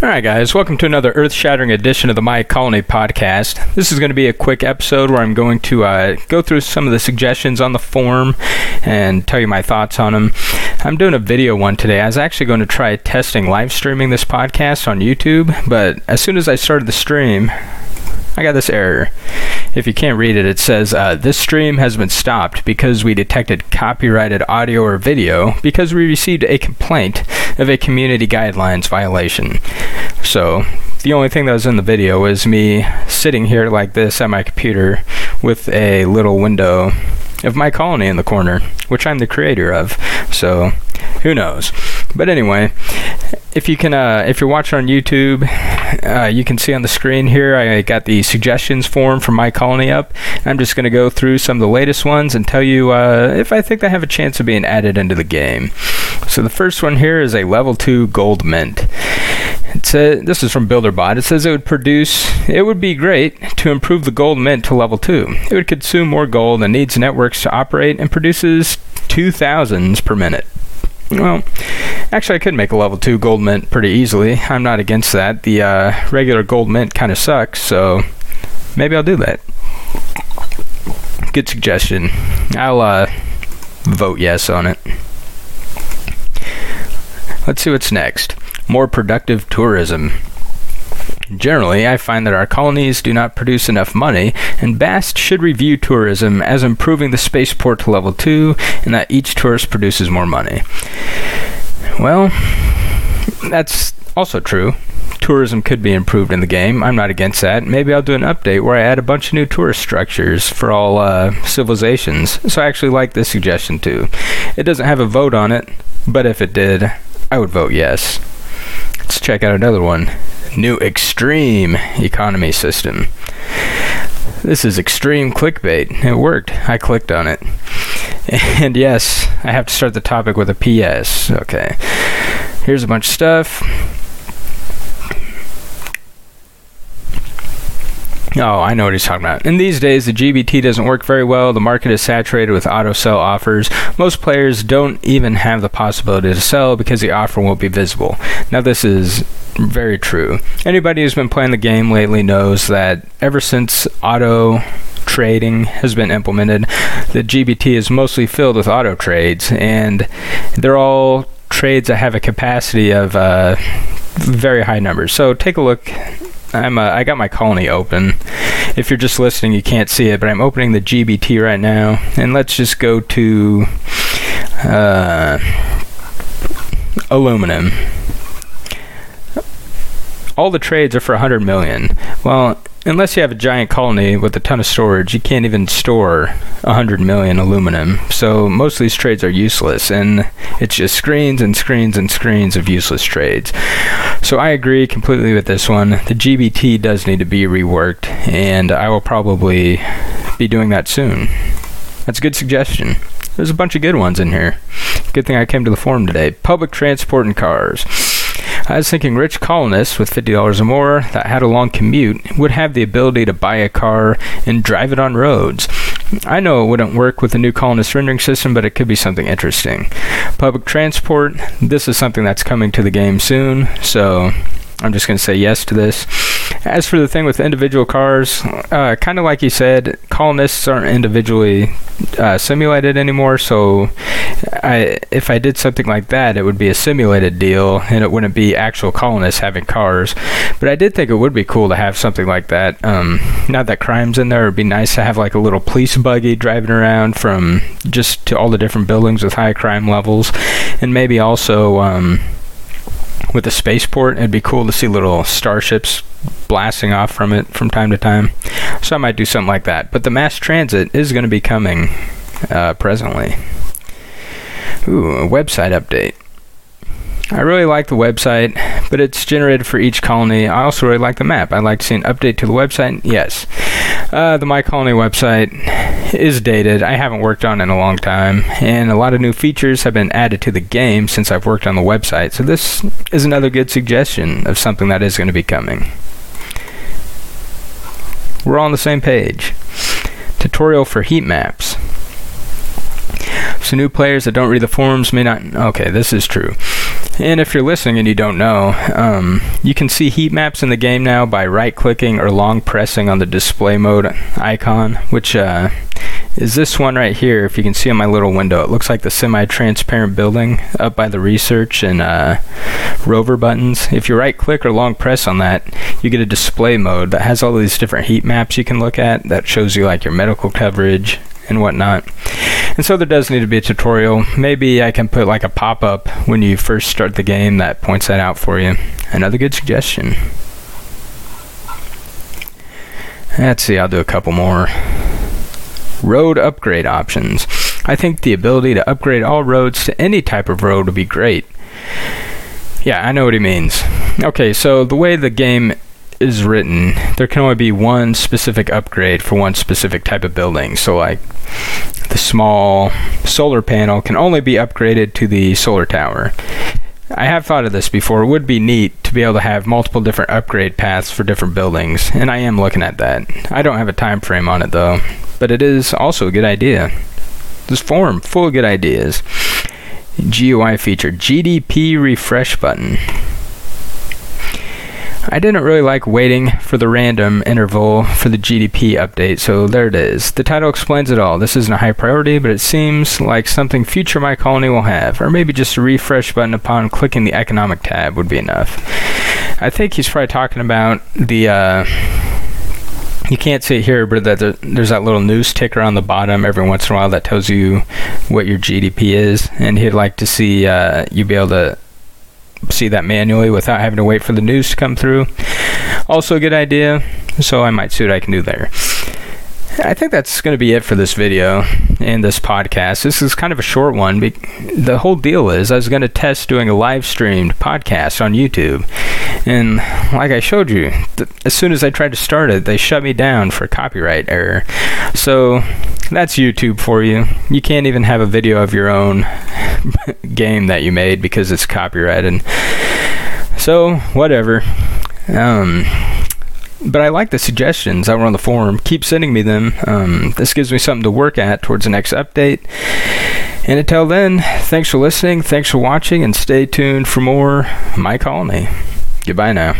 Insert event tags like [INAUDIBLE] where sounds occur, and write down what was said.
All right, guys, welcome to another earth shattering edition of the My Colony podcast. This is going to be a quick episode where I'm going to uh, go through some of the suggestions on the form and tell you my thoughts on them. I'm doing a video one today. I was actually going to try testing live streaming this podcast on YouTube, but as soon as I started the stream, I got this error. If you can't read it, it says uh, this stream has been stopped because we detected copyrighted audio or video because we received a complaint of a community guidelines violation. So the only thing that was in the video was me sitting here like this at my computer with a little window of my colony in the corner, which I'm the creator of. So who knows? But anyway, if you can, uh, if you're watching on YouTube, uh, you can see on the screen here. I got the suggestions form from my colony up. I'm just going to go through some of the latest ones and tell you uh, if I think they have a chance of being added into the game. So the first one here is a level two gold mint. It's a, this is from BuilderBot. It says it would produce, it would be great to improve the gold mint to level 2. It would consume more gold and needs networks to operate and produces 2000s per minute. Well, actually, I could make a level 2 gold mint pretty easily. I'm not against that. The uh, regular gold mint kind of sucks, so maybe I'll do that. Good suggestion. I'll uh, vote yes on it. Let's see what's next more productive tourism. Generally, I find that our colonies do not produce enough money, and BAST should review tourism as improving the spaceport to level 2 and that each tourist produces more money. Well, that's also true. Tourism could be improved in the game. I'm not against that. Maybe I'll do an update where I add a bunch of new tourist structures for all uh, civilizations. So I actually like this suggestion too. It doesn't have a vote on it, but if it did, I would vote yes. Let's check out another one. New extreme economy system. This is extreme clickbait. It worked. I clicked on it. [LAUGHS] And yes, I have to start the topic with a PS. Okay. Here's a bunch of stuff. Oh, I know what he's talking about. In these days, the GBT doesn't work very well. The market is saturated with auto sell offers. Most players don't even have the possibility to sell because the offer won't be visible. Now, this is very true. Anybody who's been playing the game lately knows that ever since auto trading has been implemented, the GBT is mostly filled with auto trades, and they're all trades that have a capacity of uh, very high numbers. So take a look I'm uh, I got my colony open. If you're just listening, you can't see it, but I'm opening the GBT right now, and let's just go to uh, aluminum. All the trades are for 100 million. Well, unless you have a giant colony with a ton of storage, you can't even store 100 million aluminum. So most of these trades are useless, and it's just screens and screens and screens of useless trades. So I agree completely with this one. The GBT does need to be reworked, and I will probably be doing that soon. That's a good suggestion. There's a bunch of good ones in here. Good thing I came to the forum today. Public transport and cars. I was thinking rich colonists with $50 or more that had a long commute would have the ability to buy a car and drive it on roads. I know it wouldn't work with the new colonist rendering system, but it could be something interesting. Public transport, this is something that's coming to the game soon, so I'm just going to say yes to this. As for the thing with individual cars, uh, kind of like you said, colonists aren't individually uh, simulated anymore. So, I, if I did something like that, it would be a simulated deal, and it wouldn't be actual colonists having cars. But I did think it would be cool to have something like that. Um, now that crime's in there, it'd be nice to have like a little police buggy driving around from just to all the different buildings with high crime levels, and maybe also. Um, with a spaceport, it'd be cool to see little starships blasting off from it from time to time. So I might do something like that. But the mass transit is going to be coming uh, presently. Ooh, a website update. I really like the website, but it's generated for each colony. I also really like the map. I'd like to see an update to the website. Yes. Uh, the My Colony website is dated. I haven't worked on it in a long time, and a lot of new features have been added to the game since I've worked on the website. So this is another good suggestion of something that is going to be coming. We're on the same page. Tutorial for heat maps. So new players that don't read the forums may not. Okay, this is true. And if you're listening and you don't know, um, You can see heat maps in the game now by right clicking or long pressing on the display mode icon, which uh, is this one right here. If you can see on my little window, it looks like the semi transparent building up by the research and uh, rover buttons. If you right click or long press on that, you get a display mode that has all these different heat maps you can look at that shows you like your medical coverage and whatnot. And so there does need to be a tutorial. Maybe I can put like a pop up when you first start the game that points that out for you. Another good suggestion. Let's see, I'll do a couple more. Road upgrade options. I think the ability to upgrade all roads to any type of road would be great. Yeah, I know what he means. Okay, so the way the game is written, there can only be one specific upgrade for one specific type of building. So, like the small solar panel can only be upgraded to the solar tower. I have thought of this before. It would be neat to be able to have multiple different upgrade paths for different buildings, and I am looking at that. I don't have a time frame on it though, but it is also a good idea. This forum full of good ideas. GUI feature GDP refresh button. I didn't really like waiting for the random interval for the GDP update, so there it is. The title explains it all. This isn't a high priority, but it seems like something future My Colony will have, or maybe just a refresh button upon clicking the economic tab would be enough. I think he's probably talking about the. Uh, you can't see it here, but that there's that little news ticker on the bottom every once in a while that tells you what your GDP is, and he'd like to see uh, you be able to see that manually without having to wait for the news to come through. Also, a good idea, so I might see what I can do there. I think that's going to be it for this video and this podcast. This is kind of a short one. The whole deal is I was going to test doing a live streamed podcast on YouTube. And like I showed you, as soon as I tried to start it, they shut me down for copyright error. So that's YouTube for you. You can't even have a video of your own [LAUGHS] game that you made because it's copyrighted. So, whatever. Um, but I like the suggestions over on the forum. Keep sending me them. Um, this gives me something to work at towards the next update. And until then, thanks for listening, thanks for watching, and stay tuned for more My Colony. Goodbye now.